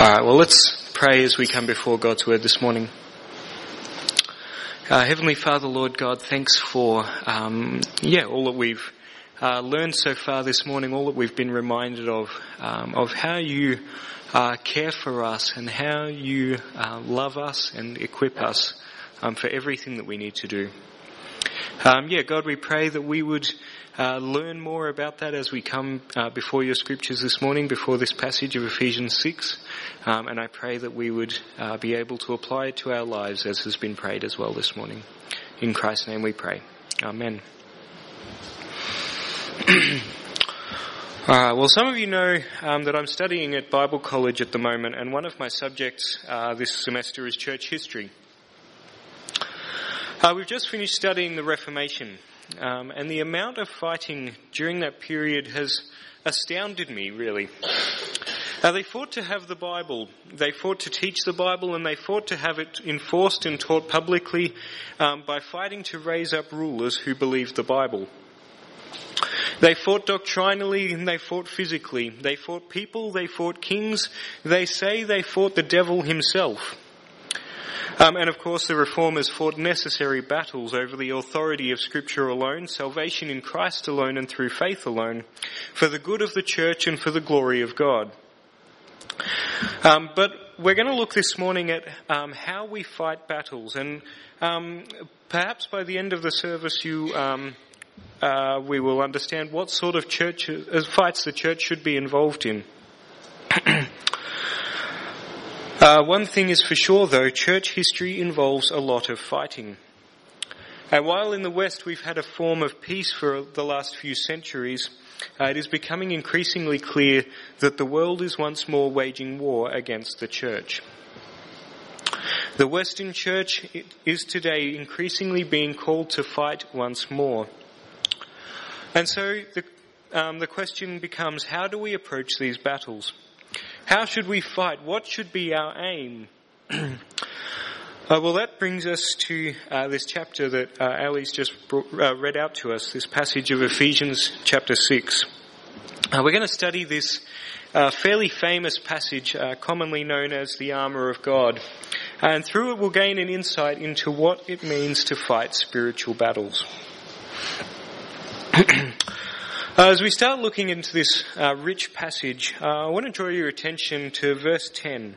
Alright, well let's pray as we come before God's Word this morning. Uh, Heavenly Father, Lord God, thanks for, um, yeah, all that we've uh, learned so far this morning, all that we've been reminded of, um, of how you uh, care for us and how you uh, love us and equip us um, for everything that we need to do. Um, yeah, God, we pray that we would uh, learn more about that as we come uh, before your scriptures this morning, before this passage of Ephesians 6. Um, and I pray that we would uh, be able to apply it to our lives as has been prayed as well this morning. In Christ's name we pray. Amen. well, some of you know um, that I'm studying at Bible College at the moment, and one of my subjects uh, this semester is church history. Uh, we've just finished studying the Reformation, um, and the amount of fighting during that period has astounded me, really. Uh, they fought to have the Bible, they fought to teach the Bible, and they fought to have it enforced and taught publicly um, by fighting to raise up rulers who believed the Bible. They fought doctrinally and they fought physically. They fought people, they fought kings. They say they fought the devil himself. Um, and of course, the reformers fought necessary battles over the authority of Scripture alone, salvation in Christ alone, and through faith alone, for the good of the church and for the glory of God. Um, but we're going to look this morning at um, how we fight battles, and um, perhaps by the end of the service, you um, uh, we will understand what sort of church uh, fights the church should be involved in. Uh, one thing is for sure though, church history involves a lot of fighting. And while in the West we've had a form of peace for the last few centuries, uh, it is becoming increasingly clear that the world is once more waging war against the church. The Western church is today increasingly being called to fight once more. And so the, um, the question becomes, how do we approach these battles? How should we fight? What should be our aim? uh, well, that brings us to uh, this chapter that uh, Ali's just brought, uh, read out to us, this passage of Ephesians chapter 6. Uh, we're going to study this uh, fairly famous passage, commonly known as the armour of God. And through it, we'll gain an insight into what it means to fight spiritual battles. Uh, as we start looking into this uh, rich passage, uh, I want to draw your attention to verse 10.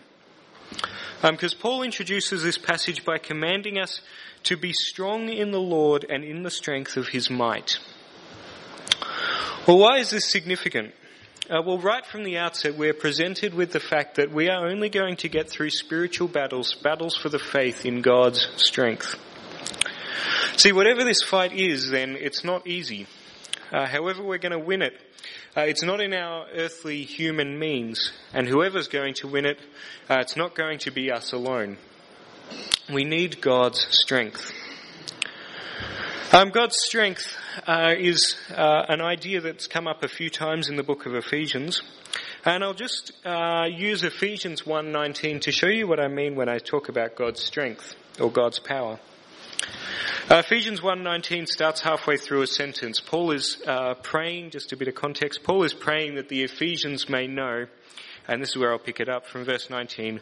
Because um, Paul introduces this passage by commanding us to be strong in the Lord and in the strength of his might. Well, why is this significant? Uh, well, right from the outset, we're presented with the fact that we are only going to get through spiritual battles, battles for the faith in God's strength. See, whatever this fight is, then, it's not easy. Uh, however, we're going to win it. Uh, it's not in our earthly human means, and whoever's going to win it, uh, it's not going to be us alone. We need God's strength. Um, God's strength uh, is uh, an idea that's come up a few times in the book of Ephesians, and I'll just uh, use Ephesians 1:19 to show you what I mean when I talk about God's strength or God's power. Uh, Ephesians 1.19 starts halfway through a sentence. Paul is uh, praying, just a bit of context, Paul is praying that the Ephesians may know, and this is where I'll pick it up from verse 19,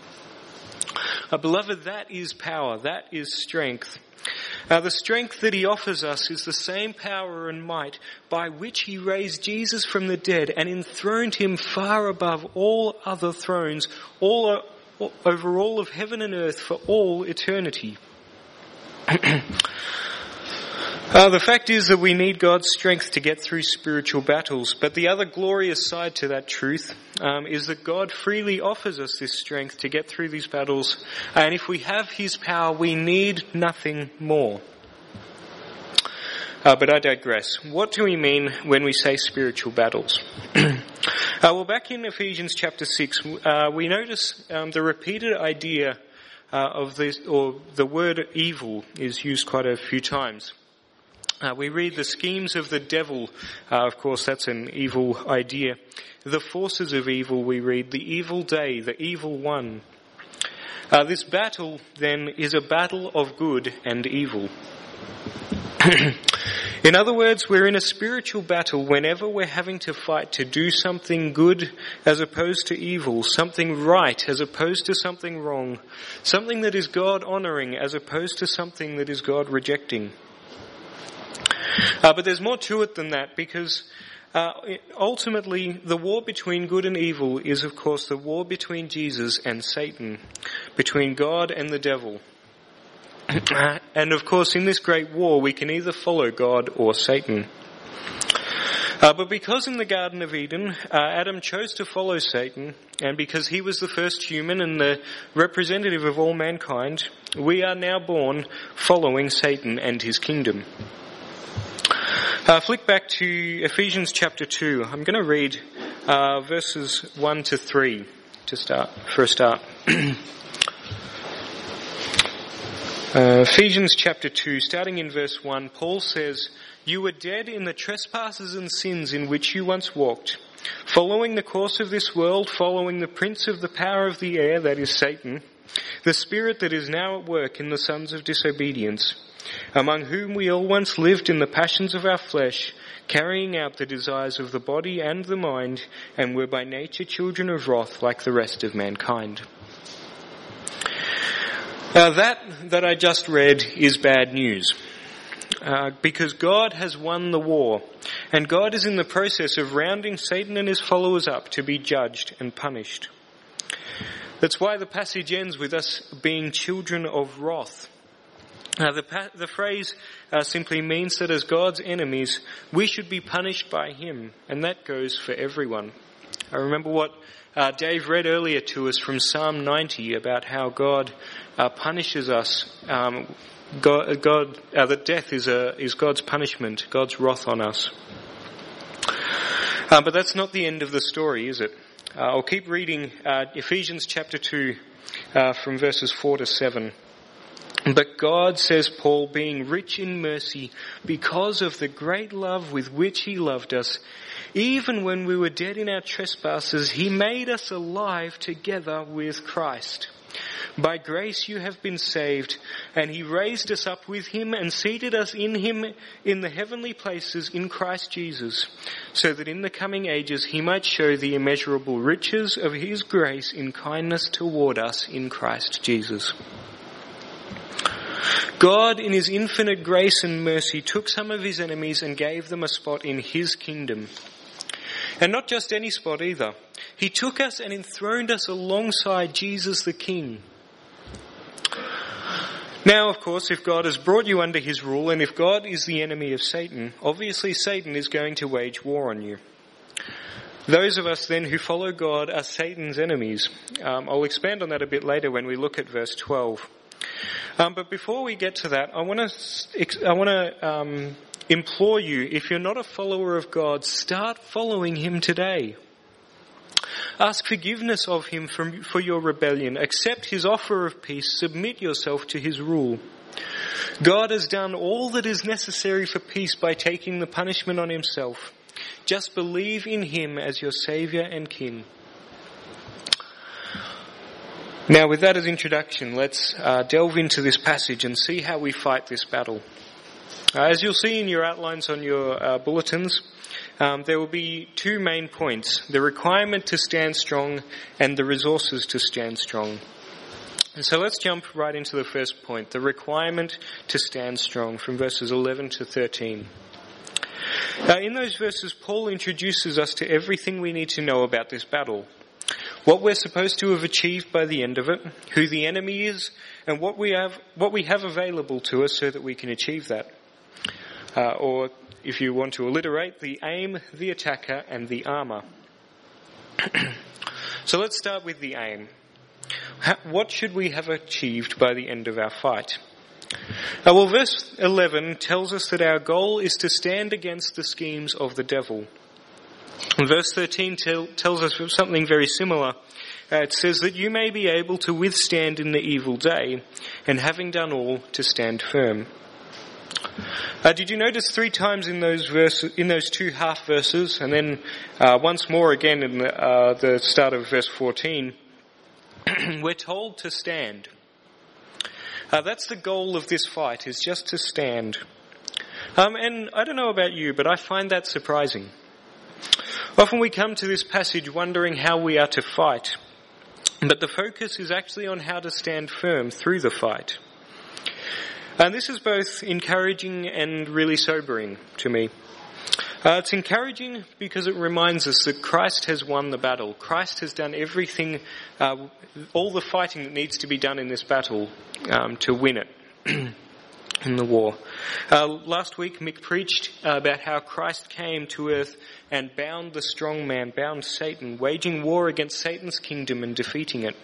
Uh, beloved, that is power, that is strength. Now, the strength that he offers us is the same power and might by which he raised Jesus from the dead and enthroned him far above all other thrones, all over all of heaven and earth for all eternity. Uh, the fact is that we need God's strength to get through spiritual battles, but the other glorious side to that truth um, is that God freely offers us this strength to get through these battles, and if we have His power, we need nothing more. Uh, but I digress. What do we mean when we say spiritual battles? uh, well, back in Ephesians chapter 6, uh, we notice um, the repeated idea uh, of this, or the word evil is used quite a few times. Uh, we read the schemes of the devil. Uh, of course, that's an evil idea. The forces of evil, we read the evil day, the evil one. Uh, this battle, then, is a battle of good and evil. in other words, we're in a spiritual battle whenever we're having to fight to do something good as opposed to evil, something right as opposed to something wrong, something that is God honoring as opposed to something that is God rejecting. Uh, but there's more to it than that because uh, ultimately the war between good and evil is of course the war between Jesus and Satan, between God and the devil. and of course in this great war we can either follow God or Satan. Uh, but because in the Garden of Eden, uh, Adam chose to follow Satan, and because he was the first human and the representative of all mankind, we are now born following Satan and his kingdom. Uh, flick back to Ephesians chapter 2. I'm going to read uh, verses 1 to 3 to start, for a start. uh, Ephesians chapter 2, starting in verse 1, Paul says, You were dead in the trespasses and sins in which you once walked, following the course of this world, following the prince of the power of the air, that is Satan, the spirit that is now at work in the sons of disobedience among whom we all once lived in the passions of our flesh, carrying out the desires of the body and the mind, and were by nature children of wrath like the rest of mankind. Now that that I just read is bad news. Uh, because God has won the war, and God is in the process of rounding Satan and his followers up to be judged and punished. That's why the passage ends with us being children of wrath. Uh, the, the, phrase uh, simply means that as God's enemies, we should be punished by Him, and that goes for everyone. I remember what uh, Dave read earlier to us from Psalm 90 about how God uh, punishes us. Um, God, God uh, that death is, a, is God's punishment, God's wrath on us. Uh, but that's not the end of the story, is it? I'll keep reading Ephesians chapter 2 from verses 4 to 7. But God, says Paul, being rich in mercy, because of the great love with which He loved us, even when we were dead in our trespasses, He made us alive together with Christ. By grace you have been saved, and He raised us up with Him and seated us in Him in the heavenly places in Christ Jesus, so that in the coming ages He might show the immeasurable riches of His grace in kindness toward us in Christ Jesus. God, in His infinite grace and mercy, took some of His enemies and gave them a spot in His kingdom. And not just any spot either. He took us and enthroned us alongside Jesus the King. Now, of course, if God has brought you under His rule and if God is the enemy of Satan, obviously Satan is going to wage war on you. Those of us then who follow God are Satan's enemies. Um, I'll expand on that a bit later when we look at verse 12. Um, but before we get to that, I want to I want to um, implore you: if you're not a follower of God, start following Him today. Ask forgiveness of Him for, for your rebellion. Accept His offer of peace. Submit yourself to His rule. God has done all that is necessary for peace by taking the punishment on Himself. Just believe in Him as your Saviour and King. Now, with that as introduction, let's uh, delve into this passage and see how we fight this battle. Uh, as you'll see in your outlines on your uh, bulletins, um, there will be two main points the requirement to stand strong and the resources to stand strong. And so let's jump right into the first point the requirement to stand strong from verses 11 to 13. Uh, in those verses, Paul introduces us to everything we need to know about this battle what we're supposed to have achieved by the end of it, who the enemy is, and what we have, what we have available to us so that we can achieve that. Uh, or, if you want to alliterate, the aim, the attacker, and the armor. so let's start with the aim. what should we have achieved by the end of our fight? Uh, well, verse 11 tells us that our goal is to stand against the schemes of the devil. Verse 13 tell, tells us something very similar. uh, it says that you may be able to withstand in the evil day, and having done all, to stand firm. Uh, did you notice three times in those in those two half verses, and then uh, once more again in the, uh, the start of verse 14, we're told to stand. Uh, that's the goal of this fight, is just to stand. Um, and I don't know about you, but I find that surprising. Often we come to this passage wondering how we are to fight, but the focus is actually on how to stand firm through the fight. And this is both encouraging and really sobering to me. Uh, it's encouraging because it reminds us that Christ has won the battle. Christ has done everything, uh, all the fighting that needs to be done in this battle um, to win it. in the war. Uh, last week, Mick preached about how Christ came to earth and bound the strong man, bound Satan, waging war against Satan's kingdom and defeating it.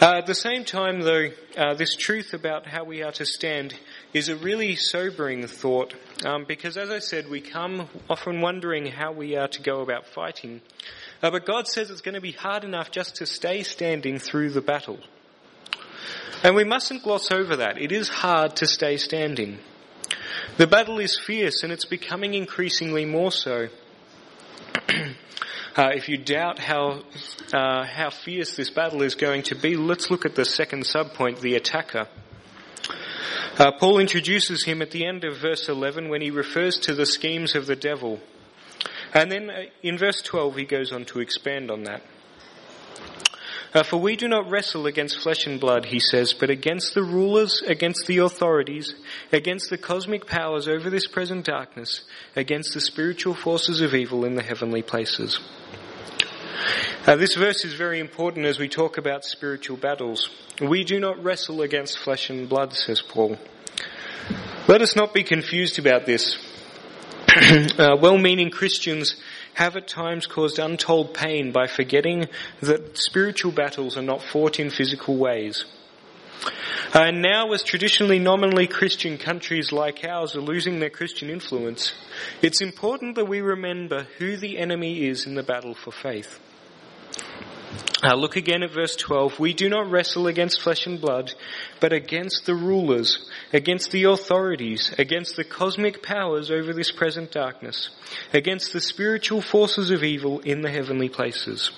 Uh, at the same time, though, uh, this truth about how we are to stand is a really sobering thought um, because, as I said, we come often wondering how we are to go about fighting. Uh, but God says it's going to be hard enough just to stay standing through the battle. And we mustn't gloss over that. It is hard to stay standing. The battle is fierce and it's becoming increasingly more so. uh, if you doubt how, uh, how fierce this battle is going to be, let's look at the second subpoint, the attacker. Uh, Paul introduces him at the end of verse 11 when he refers to the schemes of the devil. And then uh, in verse 12 he goes on to expand on that. Uh, for we do not wrestle against flesh and blood, he says, but against the rulers, against the authorities, against the cosmic powers over this present darkness, against the spiritual forces of evil in the heavenly places. Uh, this verse is very important as we talk about spiritual battles. We do not wrestle against flesh and blood, says Paul. Let us not be confused about this. uh, well-meaning Christians have at times caused untold pain by forgetting that spiritual battles are not fought in physical ways. Uh, and now, as traditionally nominally Christian countries like ours are losing their Christian influence, it's important that we remember who the enemy is in the battle for faith. Uh, look again at verse 12. We do not wrestle against flesh and blood, but against the rulers, against the authorities, against the cosmic powers over this present darkness, against the spiritual forces of evil in the heavenly places.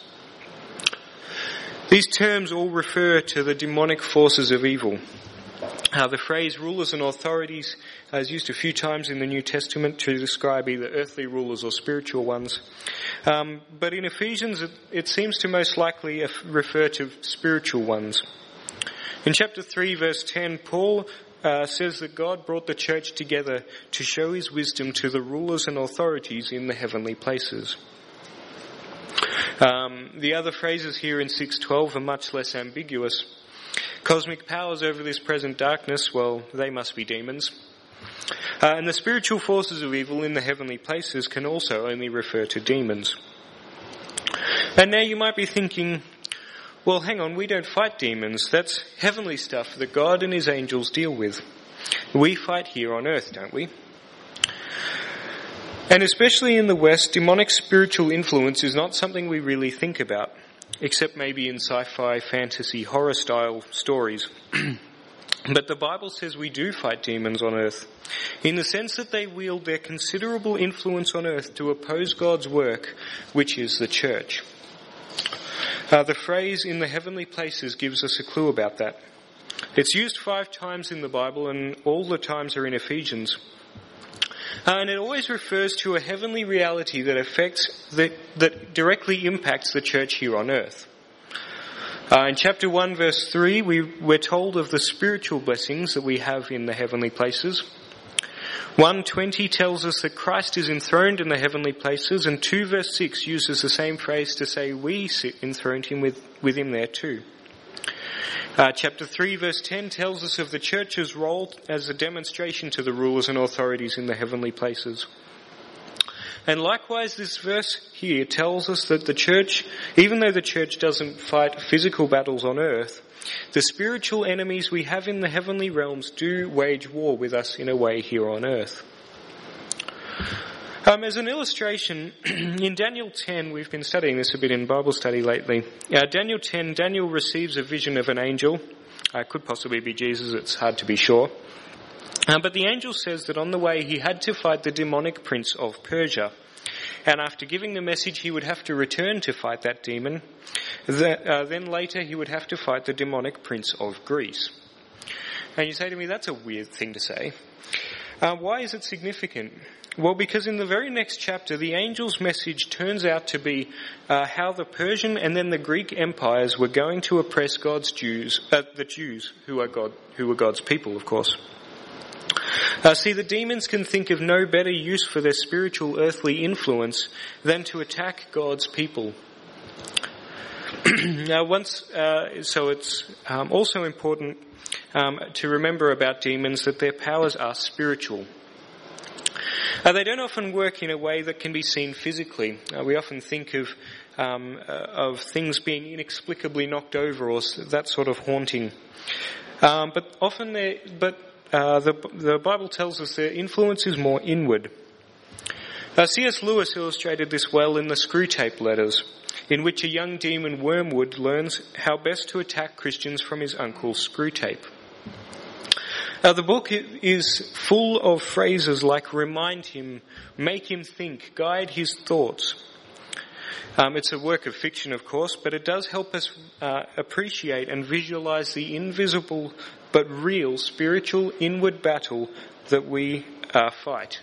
These terms all refer to the demonic forces of evil. Uh, the phrase rulers and authorities is used a few times in the New Testament to describe either earthly rulers or spiritual ones. Um, but in Ephesians, it, it, seems to most likely refer to spiritual ones. In chapter 3, verse 10, Paul uh, says that God brought the church together to show his wisdom to the rulers and authorities in the heavenly places. Um, the other phrases here in 612 are much less ambiguous. Cosmic powers over this present darkness, well, they must be demons. Uh, and the spiritual forces of evil in the heavenly places can also only refer to demons. And now you might be thinking, well, hang on, we don't fight demons. That's heavenly stuff that God and his angels deal with. We fight here on earth, don't we? And especially in the West, demonic spiritual influence is not something we really think about except maybe in sci-fi, fantasy, horror style stories. but the Bible says we do fight demons on earth, in the sense that they wield their considerable influence on earth to oppose God's work, which is the church. Uh, the phrase in the heavenly places gives us a clue about that. It's used five times in the Bible and all the times are in Ephesians. Uh, and it always refers to a heavenly reality that affects, that, that directly impacts the church here on earth. Uh, in chapter 1 verse 3, we, we're told of the spiritual blessings that we have in the heavenly places. 120 tells us that Christ is enthroned in the heavenly places, and 2 verse 6 uses the same phrase to say we sit enthroned him with, with him there too. Uh, chapter 3 verse 10 tells us of the church's role as a demonstration to the rulers and authorities in the heavenly places. And likewise, this verse here tells us that the church, even though the church doesn't fight physical battles on earth, the spiritual enemies we have in the heavenly realms do wage war with us in a way here on earth. Um, as an illustration, in Daniel 10, we've been studying this a bit in Bible study lately. Uh, Daniel 10, Daniel receives a vision of an angel. Uh, could possibly be Jesus, it's hard to be sure. Uh, but the angel says that on the way he had to fight the demonic prince of Persia. And after giving the message, he would have to return to fight that demon. Uh, then later, he would have to fight the demonic prince of Greece. And you say to me, that's a weird thing to say. Uh, why is it significant? Well, because in the very next chapter, the angel's message turns out to be uh, how the Persian and then the Greek empires were going to oppress God's Jews, uh, the Jews, who are God, who were God's people, of course. Uh, see, the demons can think of no better use for their spiritual earthly influence than to attack God's people. now, once, uh, so it's um, also important um, to remember about demons that their powers are spiritual. Uh, they don't often work in a way that can be seen physically. Uh, we often think of um, uh, of things being inexplicably knocked over or that sort of haunting. Um, but often, but uh, the the Bible tells us their influence is more inward. Uh, C.S. Lewis illustrated this well in the Screwtape Letters, in which a young demon Wormwood learns how best to attack Christians from his uncle Screwtape. Uh, the book is full of phrases like remind him, make him think, guide his thoughts. Um, it's a work of fiction, of course, but it does help us uh, appreciate and visualize the invisible but real spiritual inward battle that we uh, fight.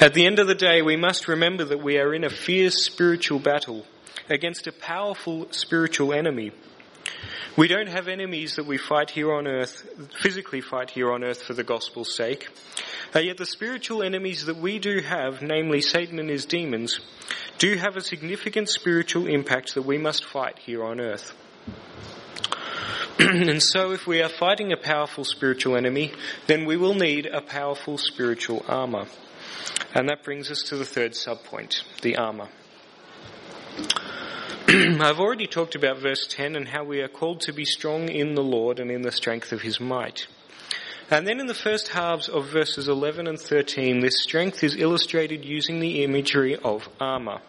At the end of the day, we must remember that we are in a fierce spiritual battle against a powerful spiritual enemy. We don't have enemies that we fight here on earth, physically fight here on earth for the gospel's sake. Uh, yet the spiritual enemies that we do have, namely Satan and his demons, do have a significant spiritual impact that we must fight here on earth. and so if we are fighting a powerful spiritual enemy, then we will need a powerful spiritual armor. And that brings us to the third subpoint, the armor. I've already talked about verse 10 and how we are called to be strong in the Lord and in the strength of his might. And then in the first halves of verses 11 and 13, this strength is illustrated using the imagery of armor.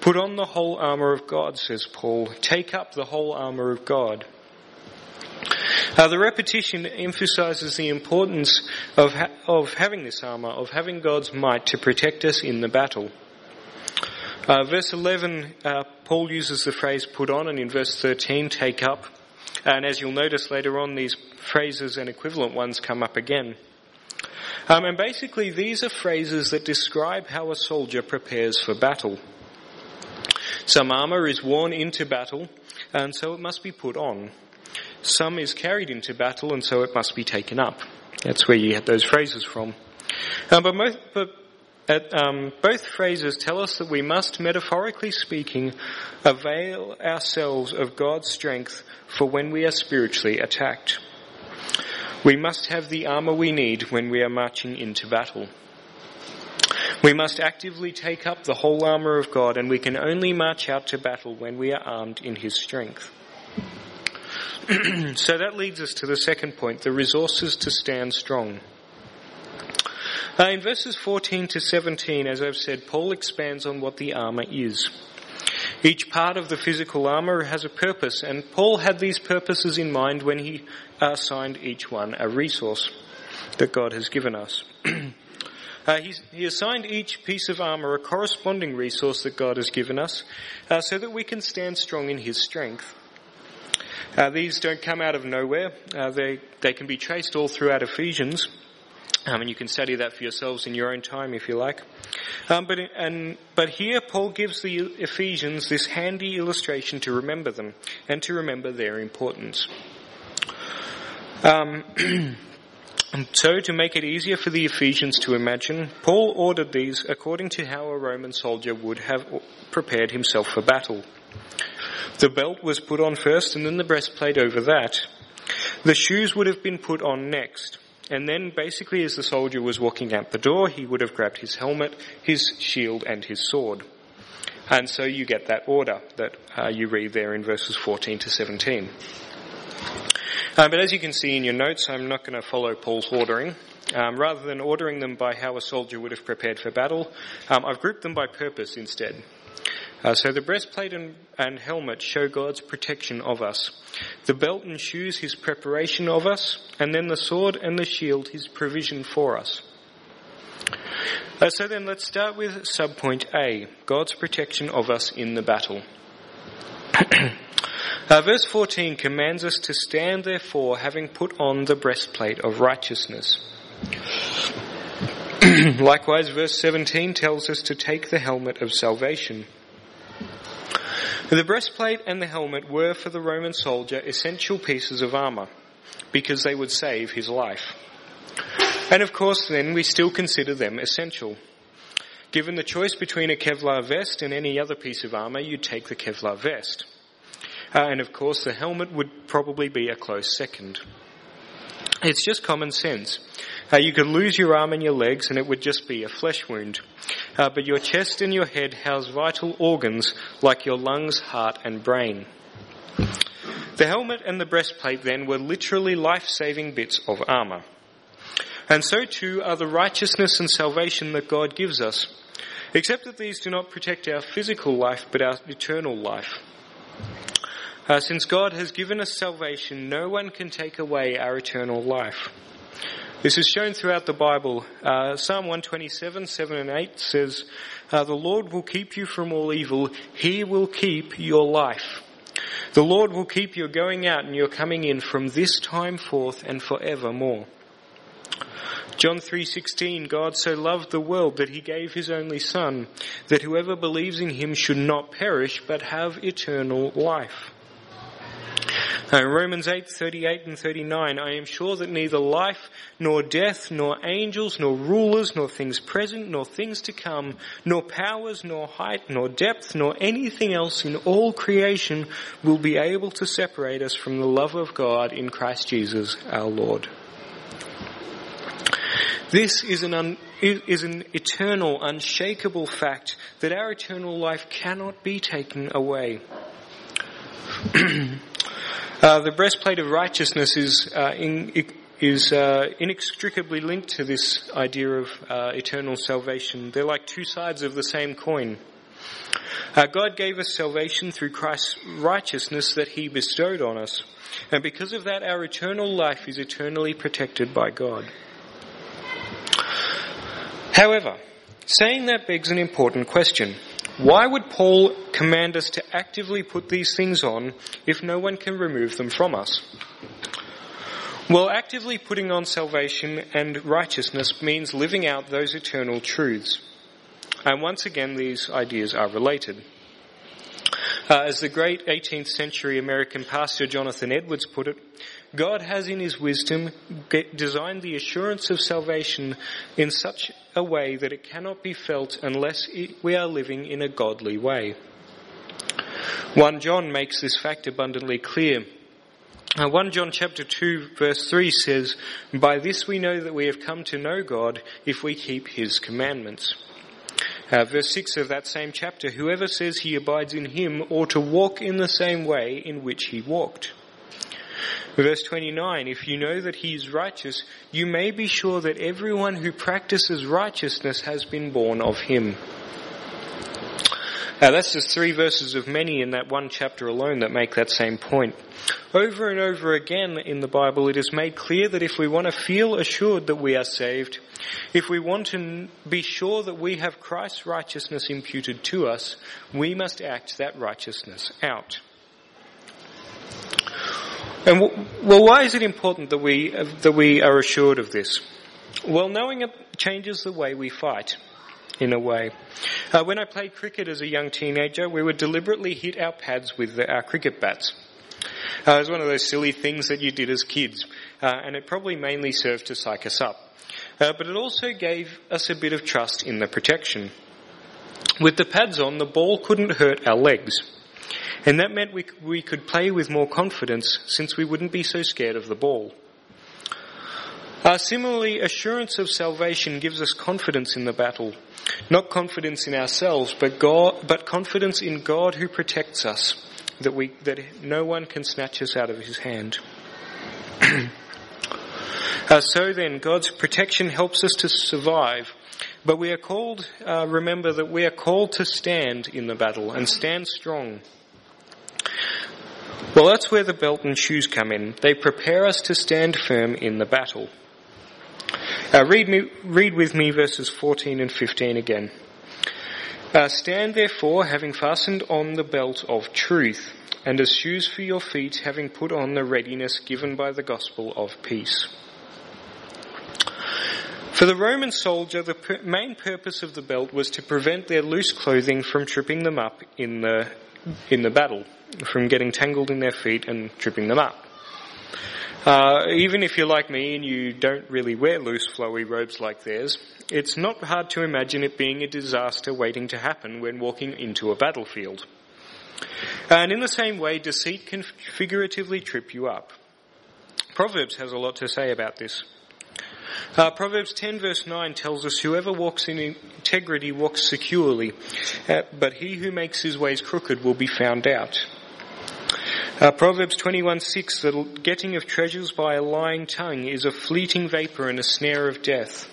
Put on the whole armor of God, says Paul. Take up the whole armor of God. Uh, the repetition emphasizes the importance of, ha- of having this armor, of having God's might to protect us in the battle. Uh, verse 11, uh, Paul uses the phrase put on, and in verse 13, take up. And as you'll notice later on, these phrases and equivalent ones come up again. Um, and basically, these are phrases that describe how a soldier prepares for battle. Some armour is worn into battle, and so it must be put on. Some is carried into battle, and so it must be taken up. That's where you get those phrases from. Um, but, most, but um, both phrases tell us that we must, metaphorically speaking, avail ourselves of God's strength for when we are spiritually attacked. We must have the armour we need when we are marching into battle. We must actively take up the whole armour of God, and we can only march out to battle when we are armed in His strength. so that leads us to the second point the resources to stand strong. Uh, in verses 14 to 17, as I've said, Paul expands on what the armour is. Each part of the physical armour has a purpose, and Paul had these purposes in mind when he assigned each one a resource that God has given us. uh, he assigned each piece of armour a corresponding resource that God has given us uh, so that we can stand strong in his strength. Uh, these don't come out of nowhere. Uh, they, they can be traced all throughout Ephesians. Um, and you can study that for yourselves in your own time if you like. Um, but, and, but here Paul gives the Ephesians this handy illustration to remember them and to remember their importance. Um, so, to make it easier for the Ephesians to imagine, Paul ordered these according to how a Roman soldier would have prepared himself for battle. The belt was put on first and then the breastplate over that. The shoes would have been put on next. And then basically as the soldier was walking out the door, he would have grabbed his helmet, his shield and his sword. And so you get that order that uh, you read there in verses 14 to 17. Uh, but as you can see in your notes, I'm not going to follow Paul's ordering. Um, rather than ordering them by how a soldier would have prepared for battle, um, I've grouped them by purpose instead. Uh, so the breastplate and, and, helmet show God's protection of us. The belt and shoes, His preparation of us, and then the sword and the shield, His provision for us. Uh, so then let's start with subpoint A, God's protection of us in the battle. uh, verse 14 commands us to stand therefore having put on the breastplate of righteousness. Likewise, verse 17 tells us to take the helmet of salvation. The breastplate and the helmet were for the Roman soldier essential pieces of armour because they would save his life. And of course, then we still consider them essential. Given the choice between a Kevlar vest and any other piece of armour, you'd take the Kevlar vest. Uh, and of course, the helmet would probably be a close second. It's just common sense. Uh, you could lose your arm and your legs and it would just be a flesh wound. Uh, but your chest and your head house vital organs like your lungs, heart and brain. The helmet and the breastplate then were literally life-saving bits of armour. And so too are the righteousness and salvation that God gives us, except that these do not protect our physical life but our eternal life. Uh, since God has given us salvation, no one can take away our eternal life. This is shown throughout the Bible. Uh, Psalm 127, 7 and 8 says, uh, The Lord will keep you from all evil. He will keep your life. The Lord will keep your going out and your coming in from this time forth and forevermore. John 3:16 God so loved the world that he gave his only son that whoever believes in him should not perish but have eternal life. Uh, Romans 8:38 and 39 I am sure that neither life nor death nor angels nor rulers nor things present nor things to come nor powers nor height nor depth nor anything else in all creation will be able to separate us from the love of God in Christ Jesus our Lord. This is an, un, is an eternal, unshakable fact that our eternal life cannot be taken away. Uh, the breastplate of righteousness is uh, in, is uh, inextricably linked to this idea of uh, eternal salvation. They're like two sides of the same coin. Uh, God gave us salvation through Christ's righteousness that He bestowed on us, and because of that, our eternal life is eternally protected by God. However, saying that begs an important question. Why would Paul command us to actively put these things on if no one can remove them from us? Well, actively putting on salvation and righteousness means living out those eternal truths. And once again, these ideas are related. Uh, as the great 18th century American pastor Jonathan Edwards put it, God has in his wisdom designed the assurance of salvation in such a way that it cannot be felt unless we are living in a godly way. 1 John makes this fact abundantly clear. Uh, 1 John chapter 2 verse 3 says, By this we know that we have come to know God if we keep his commandments. Uh, verse 6 of that same chapter, whoever says he abides in him ought to walk in the same way in which he walked. Verse 29, if you know that he is righteous, you may be sure that everyone who practices righteousness has been born of him. Now that's just three verses of many in that one chapter alone that make that same point. Over and over again in the Bible it is made clear that if we want to feel assured that we are saved, if we want to be sure that we have Christ's righteousness imputed to us, we must act that righteousness out. And well, why is it important that we, that we are assured of this? Well, knowing it changes the way we fight in a way. Uh, when I played cricket as a young teenager, we would deliberately hit our pads with the, our cricket bats. Uh, it was one of those silly things that you did as kids, uh, and it probably mainly served to psych us up. Uh, but it also gave us a bit of trust in the protection. With the pads on, the ball couldn't hurt our legs. And that meant we, we could play with more confidence since we wouldn't be so scared of the ball. Uh, similarly, assurance of salvation gives us confidence in the battle. Not confidence in ourselves, but God, but confidence in God who protects us, that we, that no one can snatch us out of his hand. Uh, so then, God's protection helps us to survive, but we are called, uh, remember that we are called to stand in the battle and stand strong. Well, that's where the belt and shoes come in. They prepare us to stand firm in the battle. Uh, read, me, read with me verses 14 and 15 again. Uh, stand therefore, having fastened on the belt of truth, and as shoes for your feet, having put on the readiness given by the gospel of peace. For the Roman soldier, the main purpose of the belt was to prevent their loose clothing from tripping them up in the, in the battle, from getting tangled in their feet and tripping them up. Uh, even if you're like me and you don't really wear loose flowy robes like theirs, it's not hard to imagine it being a disaster waiting to happen when walking into a battlefield. And in the same way, deceit can figuratively trip you up. Proverbs has a lot to say about this. Uh, Proverbs 10 verse 9 tells us whoever walks in integrity walks securely, uh, but he who makes his ways crooked will be found out. Uh, Proverbs 21 6 the getting of treasures by a lying tongue is a fleeting vapor and a snare of death.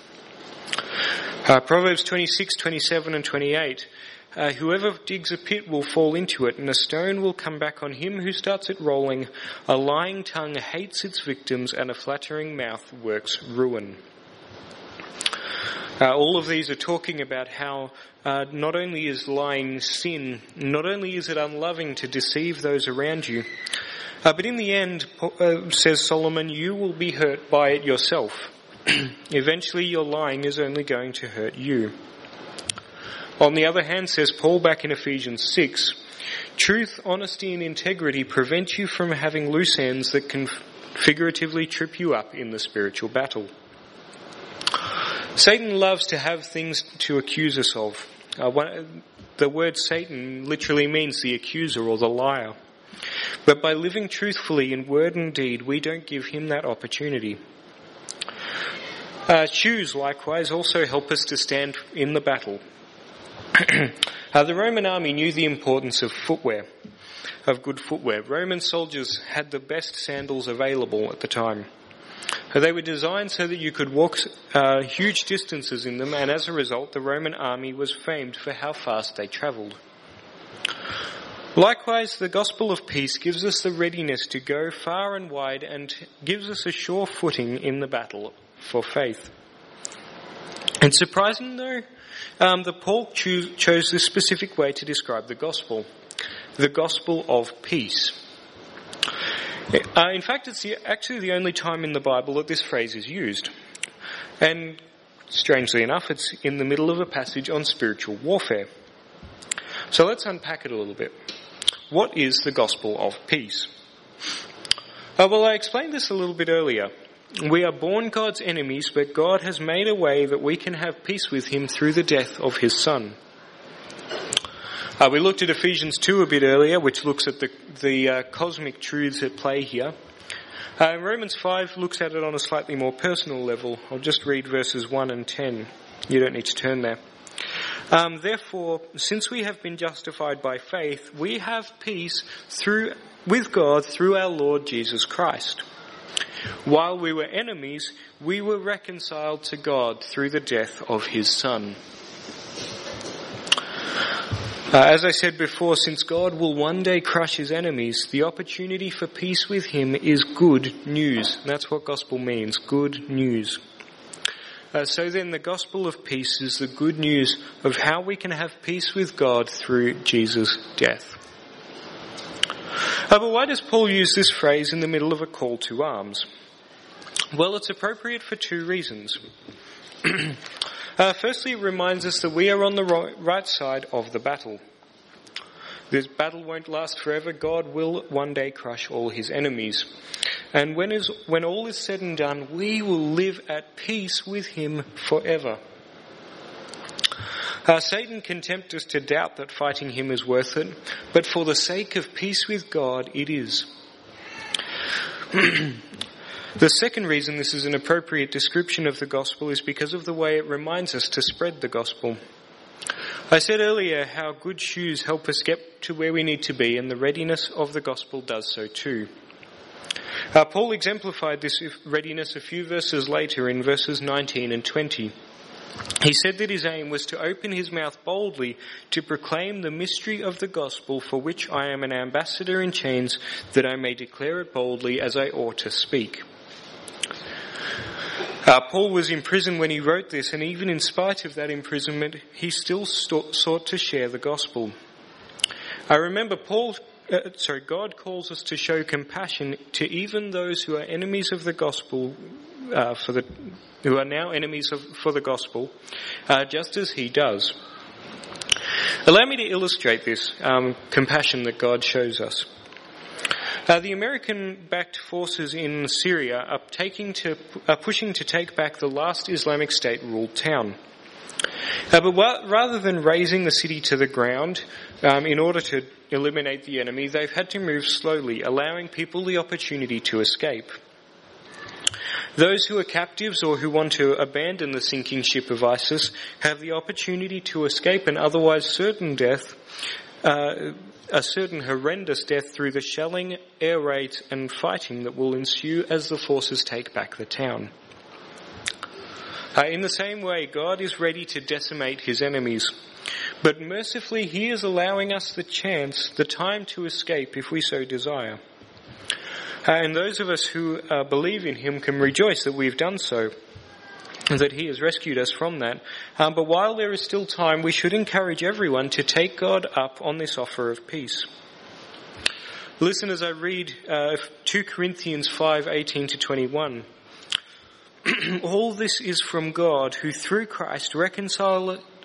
Uh, Proverbs 26, 27 and 28 uh, whoever digs a pit will fall into it, and a stone will come back on him who starts it rolling. A lying tongue hates its victims, and a flattering mouth works ruin. Uh, all of these are talking about how uh, not only is lying sin, not only is it unloving to deceive those around you, uh, but in the end, uh, says Solomon, you will be hurt by it yourself. Eventually, your lying is only going to hurt you. On the other hand, says Paul back in Ephesians 6, truth, honesty, and integrity prevent you from having loose ends that can figuratively trip you up in the spiritual battle. Satan loves to have things to accuse us of. Uh, the word Satan literally means the accuser or the liar. But by living truthfully in word and deed, we don't give him that opportunity. Uh, shoes, likewise, also help us to stand in the battle uh, the Roman army knew the importance of footwear, of good footwear. Roman soldiers had the best sandals available at the time. They were designed so that you could walk uh, huge distances in them, and as a result, the Roman army was famed for how fast they travelled. Likewise, the gospel of peace gives us the readiness to go far and wide and gives us a sure footing in the battle for faith. And surprising though, um, that Paul cho- chose this specific way to describe the gospel, the gospel of peace. Uh, in fact, it's the, actually the only time in the Bible that this phrase is used. And strangely enough, it's in the middle of a passage on spiritual warfare. So let's unpack it a little bit. What is the gospel of peace? Uh, well, I explained this a little bit earlier. We are born God's enemies, but God has made a way that we can have peace with Him through the death of His Son. Uh, we looked at Ephesians 2 a bit earlier, which looks at the, the uh, cosmic truths at play here. Uh, Romans 5 looks at it on a slightly more personal level. I'll just read verses 1 and 10. You don't need to turn there. Um, therefore, since we have been justified by faith, we have peace through, with God through our Lord Jesus Christ while we were enemies, we were reconciled to God through the death of his Son. Uh, as I said before, since God will one day crush his enemies, the opportunity for peace with him is good news. That's what gospel means, good news. Uh, so then the gospel of peace is the good news of how we can have peace with God through Jesus' death. Uh, but why does Paul use this phrase in the middle of a call to arms? Well, it's appropriate for two reasons. uh, firstly, it reminds us that we are on the right side of the battle. This battle won't last forever. God will one day crush all his enemies. And when, is, when all is said and done, we will live at peace with him forever. Uh, Satan can tempt us to doubt that fighting him is worth it, but for the sake of peace with God, it is. the second reason this is an appropriate description of the gospel is because of the way it reminds us to spread the gospel. I said earlier how good shoes help us get to where we need to be, and the readiness of the gospel does so too. Uh, Paul exemplified this readiness a few verses later in verses 19 and 20. He said that his aim was to open his mouth boldly to proclaim the mystery of the gospel for which I am an ambassador in chains that I may declare it boldly as I ought to speak. Uh, Paul was in prison when he wrote this, and even in spite of that imprisonment, he still sought to share the gospel. I remember Paul, uh, sorry, God calls us to show compassion to even those who are enemies of the gospel, uh, for the, who are now enemies of, for the gospel, uh, just as he does. Allow me to illustrate this um, compassion that God shows us. Uh, the American-backed forces in Syria are, taking to, are pushing to take back the last Islamic State-ruled town. Uh, but rather than razing the city to the ground um, in order to eliminate the enemy, they've had to move slowly, allowing people the opportunity to escape. Those who are captives or who want to abandon the sinking ship of ISIS have the opportunity to escape an otherwise certain death uh, a certain horrendous death through the shelling, air raids, and fighting that will ensue as the forces take back the town. Uh, in the same way, God is ready to decimate his enemies. But mercifully, he is allowing us the chance, the time to escape if we so desire. Uh, and those of us who uh, believe in him can rejoice that we've done so that he has rescued us from that. Um, but while there is still time, we should encourage everyone to take God up on this offer of peace. Listen as I read uh, 2 Corinthians 5:18 to 21. All this is from God, who through Christ reconciled,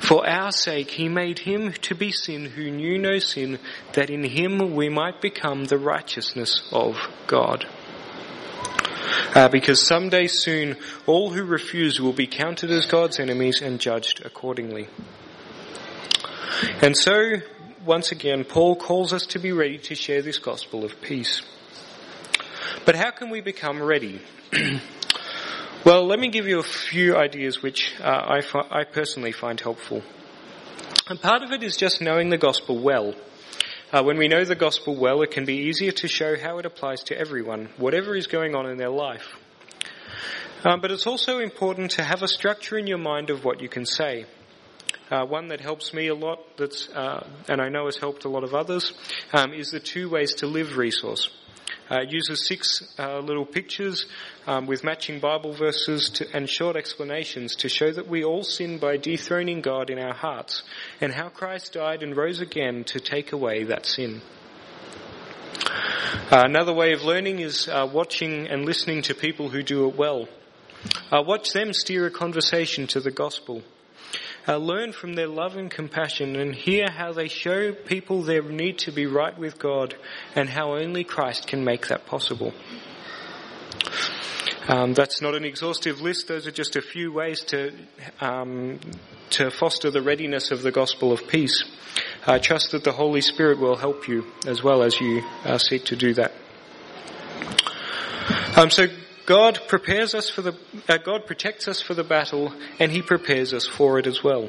For our sake he made him to be sin who knew no sin, that in him we might become the righteousness of God. Uh, because someday soon all who refuse will be counted as God's enemies and judged accordingly. And so, once again, Paul calls us to be ready to share this gospel of peace. But how can we become ready? Well, let me give you a few ideas which uh, I, fi- I personally find helpful. And part of it is just knowing the gospel well. Uh, when we know the gospel well, it can be easier to show how it applies to everyone, whatever is going on in their life. Um, but it's also important to have a structure in your mind of what you can say. Uh, one that helps me a lot, that's, uh, and I know has helped a lot of others, um, is the two ways to live resource. Uh, uses six uh, little pictures um, with matching Bible verses to, and short explanations to show that we all sin by dethroning God in our hearts and how Christ died and rose again to take away that sin. Uh, another way of learning is uh, watching and listening to people who do it well. Uh, watch them steer a conversation to the gospel uh, learn from their love and compassion and hear how they show people their need to be right with God and how only Christ can make that possible. Um, that's not an exhaustive list. Those are just a few ways to um, to foster the readiness of the gospel of peace. I trust that the Holy Spirit will help you as well as you uh, seek to do that. Um, so God prepares us for the, uh, God protects us for the battle and He prepares us for it as well.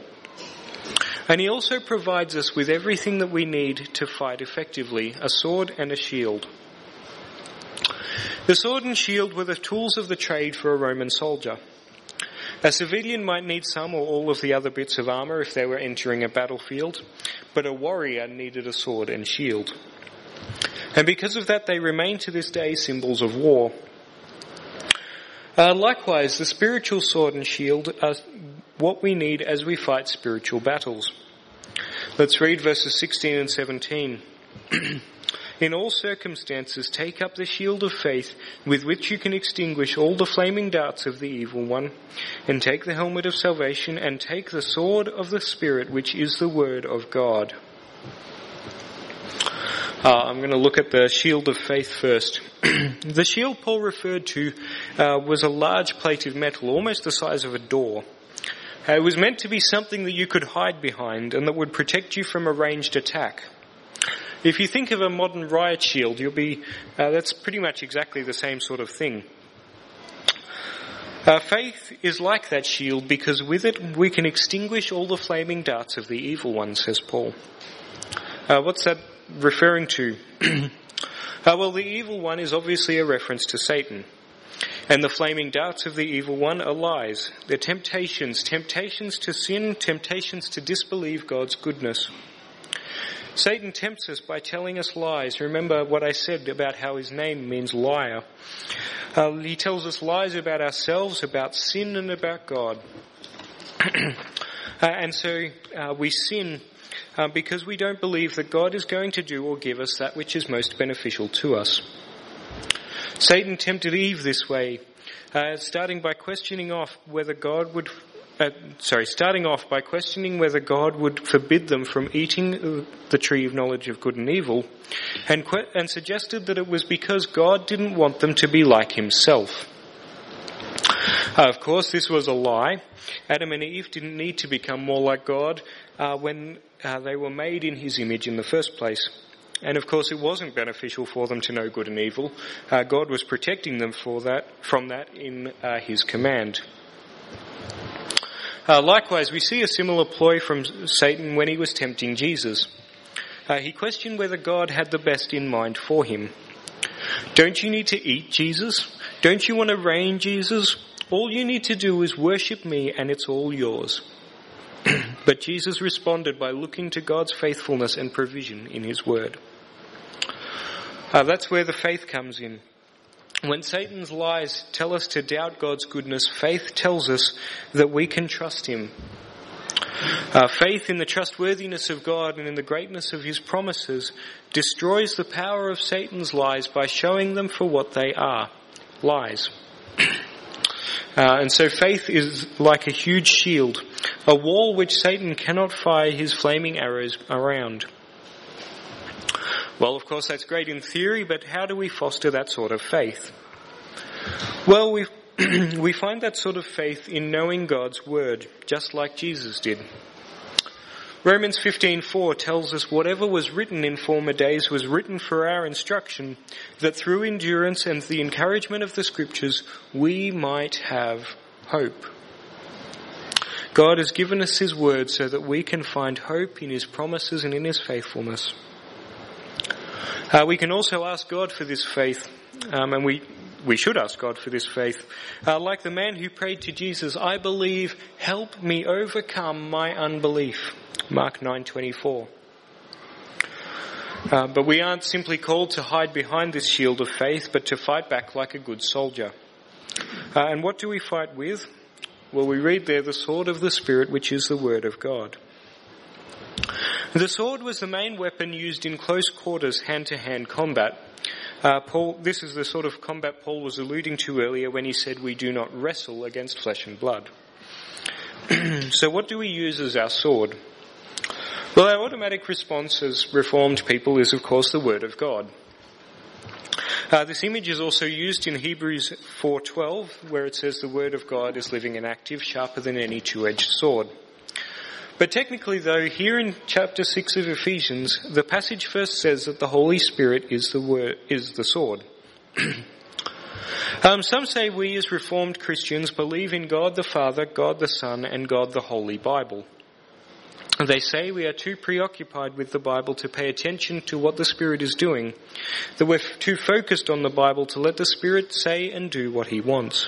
And He also provides us with everything that we need to fight effectively, a sword and a shield. The sword and shield were the tools of the trade for a Roman soldier. A civilian might need some or all of the other bits of armor if they were entering a battlefield, but a warrior needed a sword and shield. And because of that, they remain to this day symbols of war. Uh, likewise, the spiritual sword and shield are what we need as we fight spiritual battles. Let's read verses 16 and 17. In all circumstances, take up the shield of faith with which you can extinguish all the flaming darts of the evil one, and take the helmet of salvation, and take the sword of the Spirit, which is the word of God. Uh, I'm going to look at the shield of faith first. the shield Paul referred to uh, was a large plate of metal, almost the size of a door. Uh, it was meant to be something that you could hide behind and that would protect you from a ranged attack. If you think of a modern riot shield, you'll be, uh, that's pretty much exactly the same sort of thing. Uh, faith is like that shield because with it we can extinguish all the flaming darts of the evil one, says Paul. Uh, what's that referring to? uh, well, the evil one is obviously a reference to Satan. And the flaming darts of the evil one are lies. They're temptations, temptations to sin, temptations to disbelieve God's goodness. Satan tempts us by telling us lies. Remember what I said about how his name means liar. Uh, he tells us lies about ourselves, about sin, and about God. uh, and so uh, we sin uh, because we don't believe that God is going to do or give us that which is most beneficial to us. Satan tempted Eve this way, uh, starting by questioning off whether God would uh, sorry, starting off by questioning whether God would forbid them from eating the tree of knowledge of good and evil, and, que- and suggested that it was because God didn't want them to be like Himself. Uh, of course, this was a lie. Adam and Eve didn't need to become more like God uh, when uh, they were made in His image in the first place. And of course, it wasn't beneficial for them to know good and evil. Uh, God was protecting them for that, from that in uh, His command. Uh, likewise, we see a similar ploy from Satan when he was tempting Jesus. Uh, he questioned whether God had the best in mind for him. Don't you need to eat Jesus? Don't you want to reign Jesus? All you need to do is worship me and it's all yours. but Jesus responded by looking to God's faithfulness and provision in his word. Uh, that's where the faith comes in. When Satan's lies tell us to doubt God's goodness, faith tells us that we can trust Him. Uh, faith in the trustworthiness of God and in the greatness of His promises destroys the power of Satan's lies by showing them for what they are lies. Uh, and so faith is like a huge shield, a wall which Satan cannot fire his flaming arrows around. Well, of course, that's great in theory, but how do we foster that sort of faith? Well, we, we find that sort of faith in knowing God's Word, just like Jesus did. Romans 15:4 tells us whatever was written in former days was written for our instruction that through endurance and the encouragement of the scriptures we might have hope. God has given us his word so that we can find hope in his promises and in his faithfulness. Uh, we can also ask God for this faith, um, and we we should ask God for this faith. Uh, like the man who prayed to Jesus, I believe, help me overcome my unbelief. Mark 9:24. Uh, but we aren't simply called to hide behind this shield of faith, but to fight back like a good soldier. Uh, and what do we fight with? Well, we read there the sword of the Spirit, which is the Word of God. The sword was the main weapon used in close quarters hand to hand combat. Uh, Paul, this is the sort of combat Paul was alluding to earlier when he said we do not wrestle against flesh and blood. so what do we use as our sword? Well, our automatic response as reformed people is of course the word of God. Uh, this image is also used in Hebrews 4:12 where it says the word of God is living and active, sharper than any two-edged sword. But technically, though, here in chapter 6 of Ephesians, the passage first says that the Holy Spirit is the, word, is the sword. um, some say we as Reformed Christians believe in God the Father, God the Son, and God the Holy Bible. They say we are too preoccupied with the Bible to pay attention to what the Spirit is doing, that we're too focused on the Bible to let the Spirit say and do what He wants.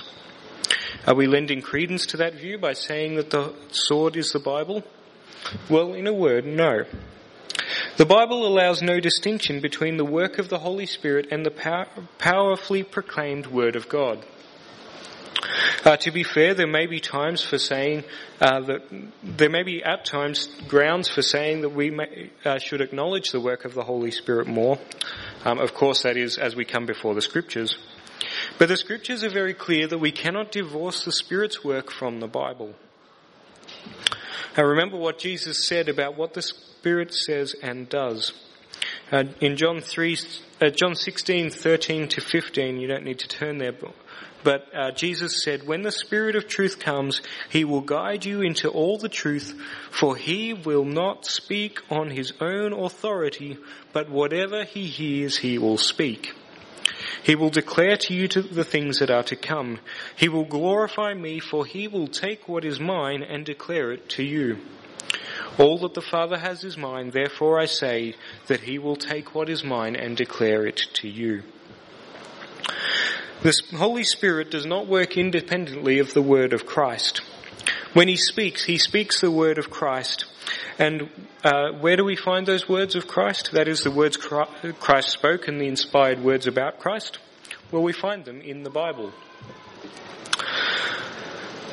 Are we lending credence to that view by saying that the sword is the Bible? Well, in a word, no. The Bible allows no distinction between the work of the Holy Spirit and the pow- powerfully proclaimed Word of God. Uh, to be fair, there may be times for saying uh, that there may be at times grounds for saying that we may, uh, should acknowledge the work of the Holy Spirit more. Um, of course, that is as we come before the Scriptures. But the Scriptures are very clear that we cannot divorce the Spirit's work from the Bible. Now remember what Jesus said about what the Spirit says and does. Uh, in John 3, uh, John 16, 13 to 15, you don't need to turn there, but, but uh, Jesus said, When the Spirit of truth comes, He will guide you into all the truth, for He will not speak on His own authority, but whatever He hears, He will speak. He will declare to you to the things that are to come. He will glorify me, for He will take what is mine and declare it to you. All that the Father has is mine, therefore I say that he will take what is mine and declare it to you. The Holy Spirit does not work independently of the word of Christ. When he speaks, he speaks the word of Christ. And uh, where do we find those words of Christ? That is the words Christ spoke and the inspired words about Christ. Well, we find them in the Bible.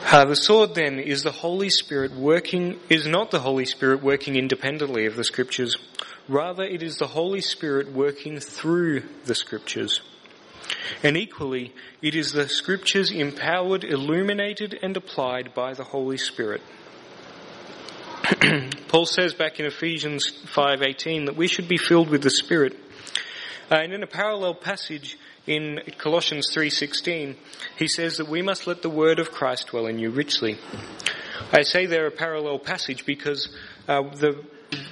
Uh, the sword then is the Holy Spirit working, is not the Holy Spirit working independently of the scriptures. Rather, it is the Holy Spirit working through the scriptures. And equally, it is the scriptures empowered, illuminated, and applied by the Holy Spirit. Paul says back in Ephesians 5:18 that we should be filled with the Spirit. Uh, and in a parallel passage, in Colossians 3:16, he says that we must let the word of Christ dwell in you richly. I say there a parallel passage because uh, the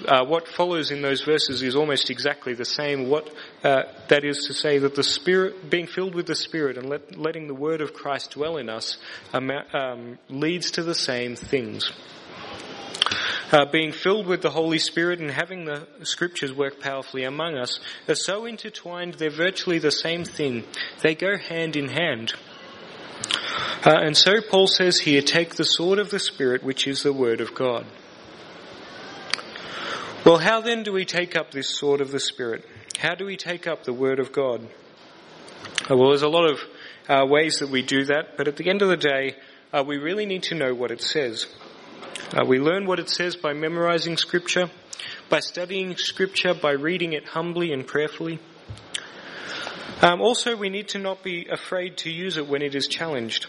uh, what follows in those verses is almost exactly the same. What uh, that is to say that the Spirit, being filled with the Spirit and let, letting the Word of Christ dwell in us, um, leads to the same things uh, being filled with the Holy Spirit and having the scriptures work powerfully among us are so intertwined they're virtually the same thing. They go hand in hand. Uh, and so Paul says here, take the sword of the Spirit, which is the Word of God. Well, how then do we take up this sword of the Spirit? How do we take up the Word of God? Uh, well, there's a lot of uh, ways that we do that, but at the end of the day, uh, we really need to know what it says. Uh, we learn what it says by memorizing Scripture, by studying Scripture, by reading it humbly and prayerfully. Um, also, we need to not be afraid to use it when it is challenged.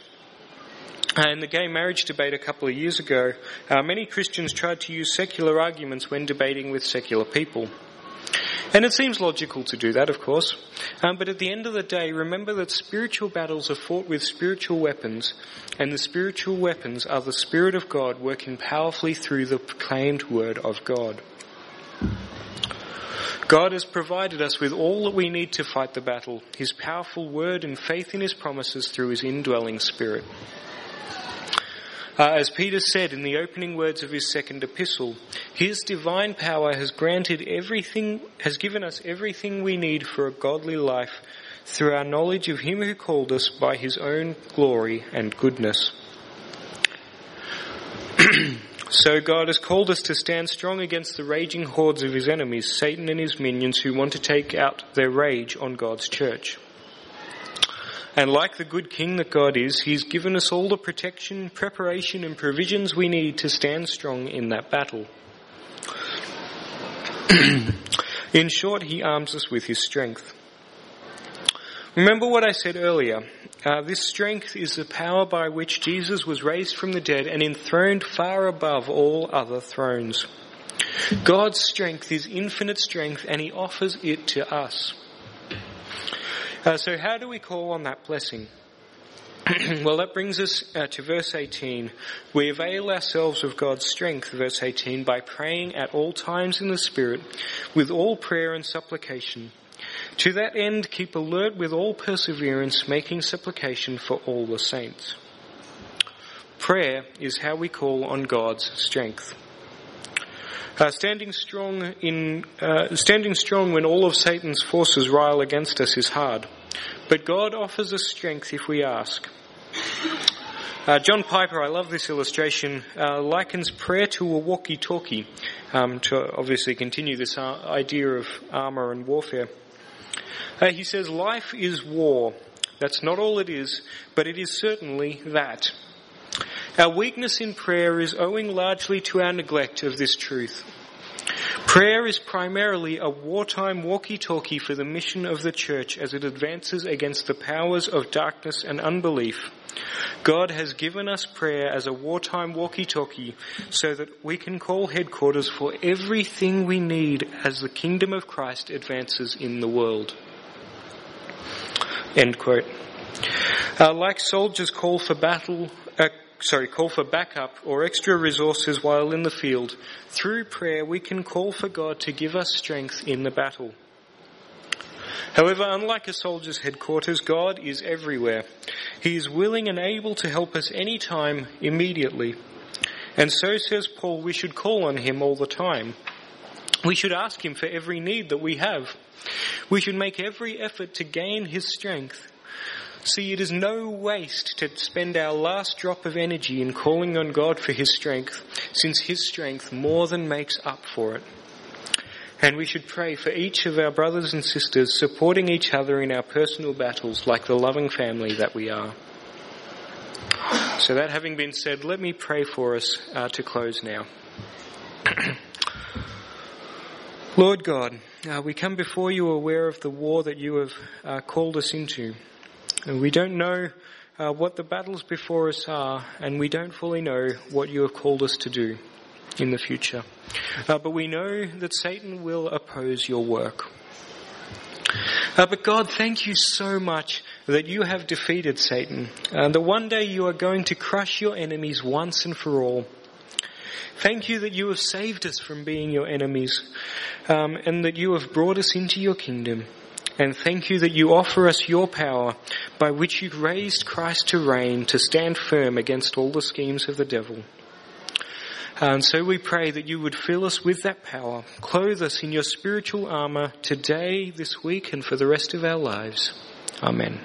Uh, in the gay marriage debate a couple of years ago, uh, many Christians tried to use secular arguments when debating with secular people. And it seems logical to do that, of course. Um, but at the end of the day, remember that spiritual battles are fought with spiritual weapons, and the spiritual weapons are the Spirit of God working powerfully through the proclaimed Word of God. God has provided us with all that we need to fight the battle, His powerful Word and faith in His promises through His indwelling Spirit. Uh, as Peter said in the opening words of his second epistle, his divine power has granted everything, has given us everything we need for a godly life through our knowledge of him who called us by his own glory and goodness. so God has called us to stand strong against the raging hordes of his enemies, Satan and his minions who want to take out their rage on God's church. And like the good king that God is, he's given us all the protection, preparation and provisions we need to stand strong in that battle. in short, he arms us with his strength. Remember what I said earlier. Uh, this strength is the power by which Jesus was raised from the dead and enthroned far above all other thrones. God's strength is infinite strength and he offers it to us. Uh, so, how do we call on that blessing? well, that brings us uh, to verse 18. We avail ourselves of God's strength, verse 18, by praying at all times in the Spirit, with all prayer and supplication. To that end, keep alert with all perseverance, making supplication for all the saints. Prayer is how we call on God's strength. Uh, standing strong in uh, standing strong when all of Satan's forces rile against us is hard, but God offers us strength if we ask. Uh, John Piper, I love this illustration, uh, likens prayer to a walkie-talkie um, to obviously continue this uh, idea of armor and warfare. Uh, he says, "Life is war. That's not all it is, but it is certainly that." Our weakness in prayer is owing largely to our neglect of this truth. Prayer is primarily a wartime walkie-talkie for the mission of the church as it advances against the powers of darkness and unbelief. God has given us prayer as a wartime walkie-talkie so that we can call headquarters for everything we need as the kingdom of Christ advances in the world. End quote. Uh, like soldiers call for battle, sorry, call for backup or extra resources while in the field, through prayer we can call for God to give us strength in the battle. However, unlike a soldier's headquarters, God is everywhere. He is willing and able to help us anytime, immediately. And so says Paul, we should call on him all the time. We should ask him for every need that we have. We should make every effort to gain his strength. See, it is no waste to spend our last drop of energy in calling on God for His strength, since His strength more than makes up for it. And we should pray for each of our brothers and sisters, supporting each other in our personal battles like the loving family that we are. So that having been said, let me pray for us uh, to close now. Lord God, uh, we come before you aware of the war that you have uh, called us into. And we don't know uh, what the battles before us are, and we don't fully know what you have called us to do in the future. Uh, but we know that Satan will oppose your work. Uh, but God, thank you so much that you have defeated Satan, and that one day you are going to crush your enemies once and for all. Thank you that you have saved us from being your enemies, um, and that you have brought us into your kingdom. And thank you that you offer us your power by which you raised Christ to reign to stand firm against all the schemes of the devil. And so we pray that you would fill us with that power, clothe us in your spiritual armor today, this week, and for the rest of our lives. Amen.